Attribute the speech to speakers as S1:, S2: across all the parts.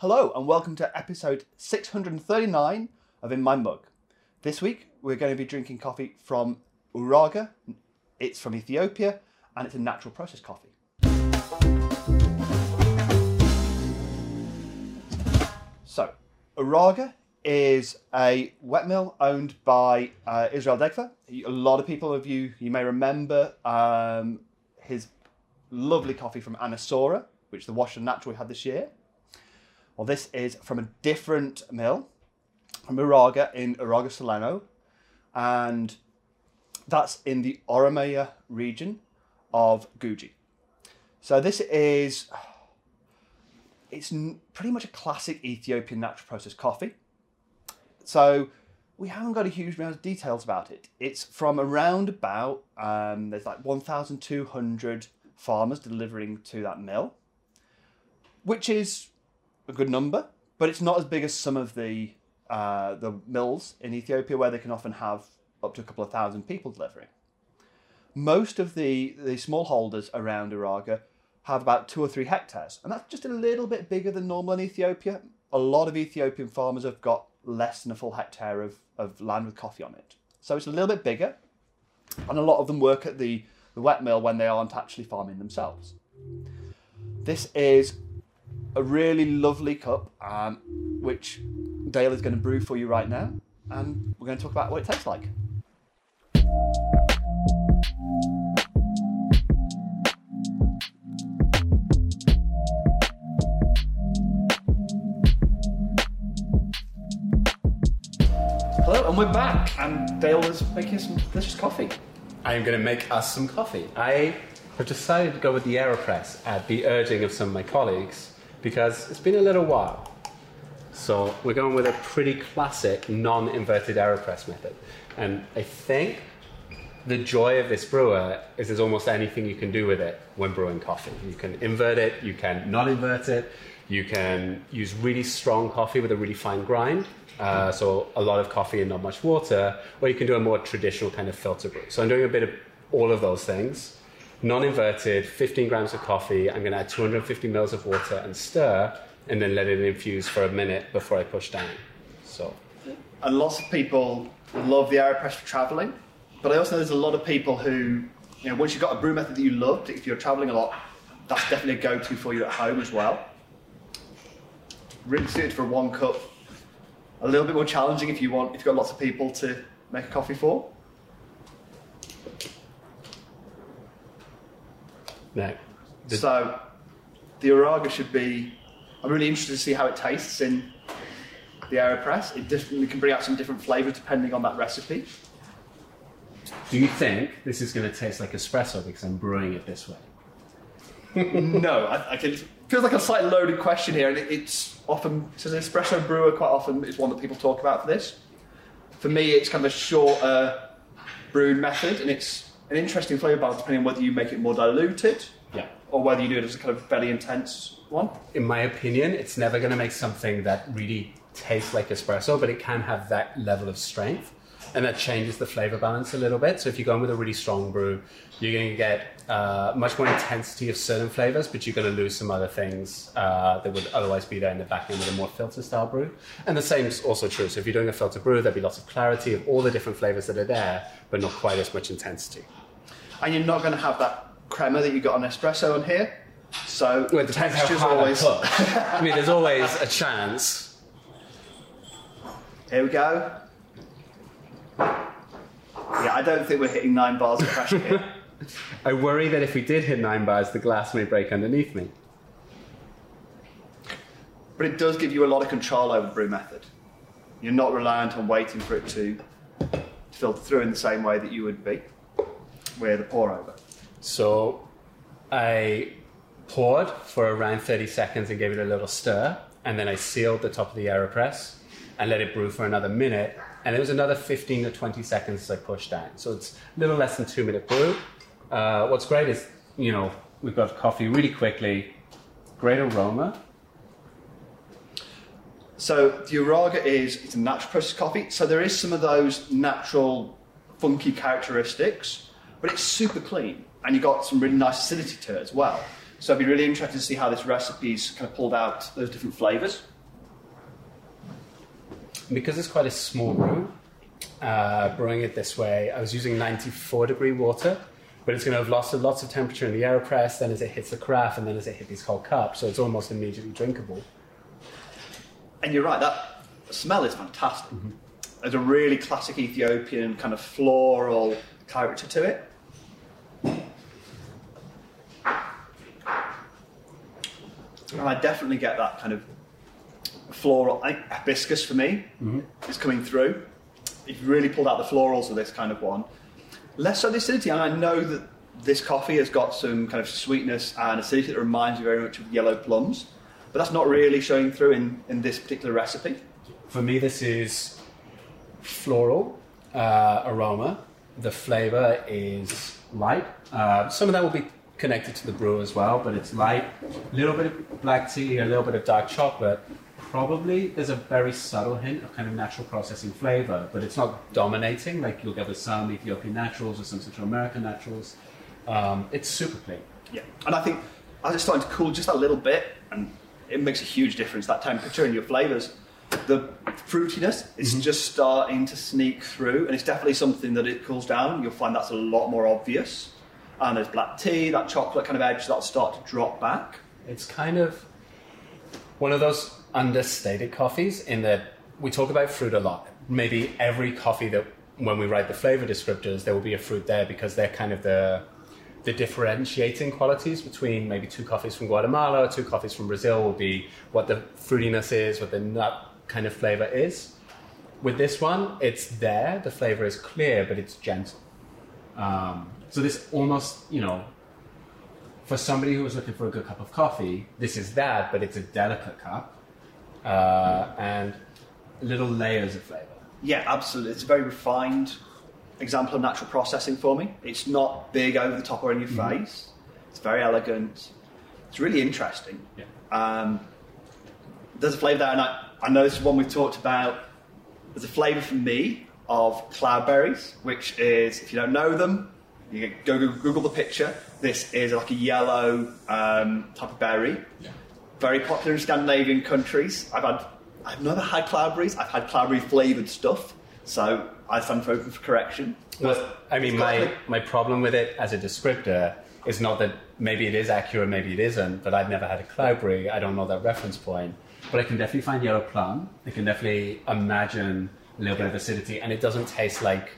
S1: Hello, and welcome to episode 639 of In My Mug. This week, we're going to be drinking coffee from Uraga. It's from Ethiopia, and it's a natural process coffee. So, Uraga is a wet mill owned by uh, Israel Degfa. A lot of people of you, you may remember um, his lovely coffee from Anasora, which the Wash and Natural we had this year. Well, this is from a different mill, from Uraga in Uraga Solano, and that's in the Oromia region of Guji. So this is, it's pretty much a classic Ethiopian natural process coffee. So we haven't got a huge amount of details about it. It's from around about, um, there's like 1,200 farmers delivering to that mill, which is a good number, but it's not as big as some of the uh, the mills in Ethiopia where they can often have up to a couple of thousand people delivering. Most of the, the smallholders around Uraga have about two or three hectares, and that's just a little bit bigger than normal in Ethiopia. A lot of Ethiopian farmers have got less than a full hectare of, of land with coffee on it. So it's a little bit bigger, and a lot of them work at the, the wet mill when they aren't actually farming themselves. This is a really lovely cup, um, which Dale is going to brew for you right now, and we're going to talk about what it tastes like. Hello, and we're back, and Dale is making some delicious coffee.
S2: I am going to make us some coffee. I have decided to go with the AeroPress at the urging of some of my colleagues because it's been a little while. So we're going with a pretty classic non-inverted AeroPress method. And I think the joy of this brewer is there's almost anything you can do with it when brewing coffee. You can invert it, you can not invert it, you can use really strong coffee with a really fine grind. Uh, so a lot of coffee and not much water, or you can do a more traditional kind of filter brew. So I'm doing a bit of all of those things. Non-inverted, 15 grams of coffee. I'm going to add 250 mils of water and stir, and then let it infuse for a minute before I push down. So
S1: And lots of people love the AeroPress for travelling, but I also know there's a lot of people who, you know, once you've got a brew method that you love, if you're travelling a lot, that's definitely a go-to for you at home as well. Really suited for one cup. A little bit more challenging if you want, if you've got lots of people to make a coffee for.
S2: No, the-
S1: So, the Uraga should be. I'm really interested to see how it tastes in the AeroPress. It definitely can bring out some different flavour depending on that recipe.
S2: do you think this is going to taste like espresso because I'm brewing it this way?
S1: no, I, I can. Feels like a slightly loaded question here, and it, it's often so an espresso brewer quite often is one that people talk about for this. For me, it's kind of a shorter brewed method, and it's an interesting flavour balance depending on whether you make it more diluted
S2: Yeah.
S1: or whether you do it as a kind of fairly intense one.
S2: in my opinion, it's never going to make something that really tastes like espresso, but it can have that level of strength. And that changes the flavor balance a little bit. So if you go in with a really strong brew, you're going to get uh, much more intensity of certain flavors, but you're going to lose some other things uh, that would otherwise be there in the back end with a more filter style brew. And the same is also true. So if you're doing a filter brew, there'll be lots of clarity of all the different flavors that are there, but not quite as much intensity.
S1: And you're not going to have that crema that you got on espresso on here. So
S2: Well, it depends how
S1: texture's
S2: hard
S1: always.
S2: I. I mean, there's always a chance
S1: Here we go. Yeah, I don't think we're hitting nine bars of pressure here.
S2: I worry that if we did hit nine bars, the glass may break underneath me.
S1: But it does give you a lot of control over the brew method. You're not reliant on waiting for it to filter through in the same way that you would be with a pour over.
S2: So I poured for around 30 seconds and gave it a little stir, and then I sealed the top of the AeroPress and let it brew for another minute. And it was another 15 to 20 seconds as I pushed down. So it's a little less than two minute brew. Uh, what's great is, you know, we've got coffee really quickly, great aroma.
S1: So the Uraga is it's a natural process coffee. So there is some of those natural funky characteristics, but it's super clean, and you've got some really nice acidity to it as well. So I'd be really interested to see how this recipe's kind of pulled out those different flavours.
S2: Because it's quite a small room, uh, brewing it this way, I was using 94 degree water, but it's going to have lost lots of temperature in the AeroPress, then as it hits the carafe, and then as it hits these cold cups, so it's almost immediately drinkable.
S1: And you're right, that smell is fantastic. There's a really classic Ethiopian kind of floral character to it. And I definitely get that kind of floral. I think hibiscus for me is coming through. You've really pulled out the florals of this kind of one. Less so the acidity, and I know that this coffee has got some kind of sweetness and acidity that reminds me very much of yellow plums, but that's not really showing through in, in this particular recipe.
S2: For me, this is floral uh, aroma. The flavor is light. Uh, some of that will be connected to the brew as well, but it's light. A little bit of black tea, a little bit of dark chocolate. Probably there's a very subtle hint of kind of natural processing flavor, but it's not dominating like you'll get with some Ethiopian naturals or some Central American naturals. Um, it's super clean.
S1: Yeah, and I think as it's starting to cool just a little bit, and it makes a huge difference that temperature and your flavors. The fruitiness is just starting to sneak through, and it's definitely something that it cools down. You'll find that's a lot more obvious. And there's black tea, that chocolate kind of edge that'll start to drop back.
S2: It's kind of one of those understated coffees in that we talk about fruit a lot. Maybe every coffee that when we write the flavor descriptors, there will be a fruit there because they're kind of the the differentiating qualities between maybe two coffees from Guatemala two coffees from Brazil will be what the fruitiness is, what the nut kind of flavor is. With this one, it's there, the flavor is clear, but it's gentle. Um, so this almost, you know, for somebody who was looking for a good cup of coffee, this is that, but it's a delicate cup uh, and little layers of flavor.
S1: Yeah, absolutely. It's a very refined example of natural processing for me. It's not big over the top or in your face. It's very elegant. It's really interesting.
S2: Yeah.
S1: Um, there's a flavour there, and I, I know this is one we've talked about. There's a flavour for me of cloudberries, which is, if you don't know them, you can go Google, Google the picture. This is like a yellow um, type of berry.
S2: Yeah.
S1: Very popular in Scandinavian countries. I've had, I've never had cloudberries. I've had cloudberry flavoured stuff, so I stand for open for correction.
S2: Well, I mean, my, my problem with it as a descriptor is not that maybe it is accurate, maybe it isn't, but I've never had a cloudberry. I don't know that reference point. But I can definitely find yellow plum. I can definitely imagine a little bit of acidity, and it doesn't taste like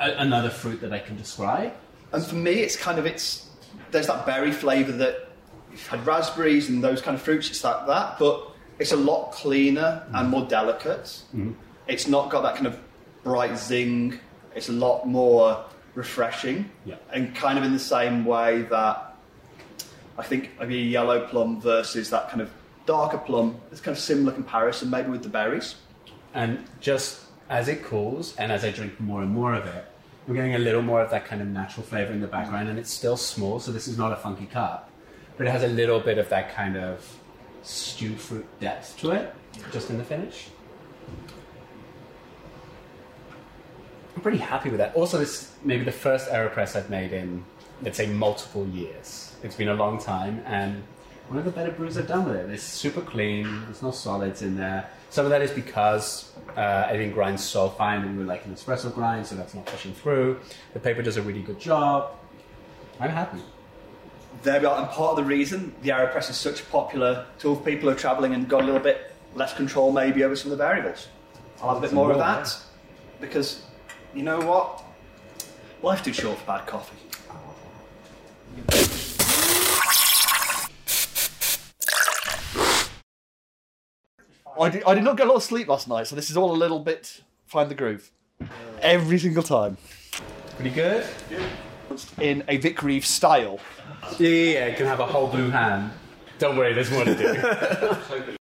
S2: a, another fruit that I can describe.
S1: And for me, it's kind of it's there's that berry flavour that you've had raspberries and those kind of fruits. It's like that, but it's a lot cleaner and more delicate. Mm-hmm. It's not got that kind of bright zing. It's a lot more refreshing,
S2: Yeah.
S1: and kind of in the same way that I think maybe a yellow plum versus that kind of darker plum. It's kind of similar comparison, maybe with the berries.
S2: And just as it cools and as I drink more and more of it, I'm getting a little more of that kind of natural flavor in the background, and it's still small, so this is not a funky cup, but it has a little bit of that kind of stew fruit depth to it, just in the finish. I'm pretty happy with that. Also, this may be the first AeroPress I've made in, let's say, multiple years. It's been a long time, and one of the better brews I've done with it. It's super clean. There's no solids in there. Some of that is because uh, I didn't grind so fine, and we like an espresso grind, so that's not pushing through. The paper does a really good job. I'm happy.
S1: There we are, and part of the reason the AeroPress is such a popular tool for people who are travelling and got a little bit less control maybe over some of the variables. I'll have a bit
S2: Some
S1: more of
S2: more,
S1: that because you know what? Life's too short for bad coffee. I did, I did not get a lot of sleep last night, so this is all a little bit find the groove. Every single time.
S2: Pretty good?
S1: In a Vic Reeve style.
S2: Yeah, yeah, yeah. Can have a whole blue hand. Don't worry, there's more to do.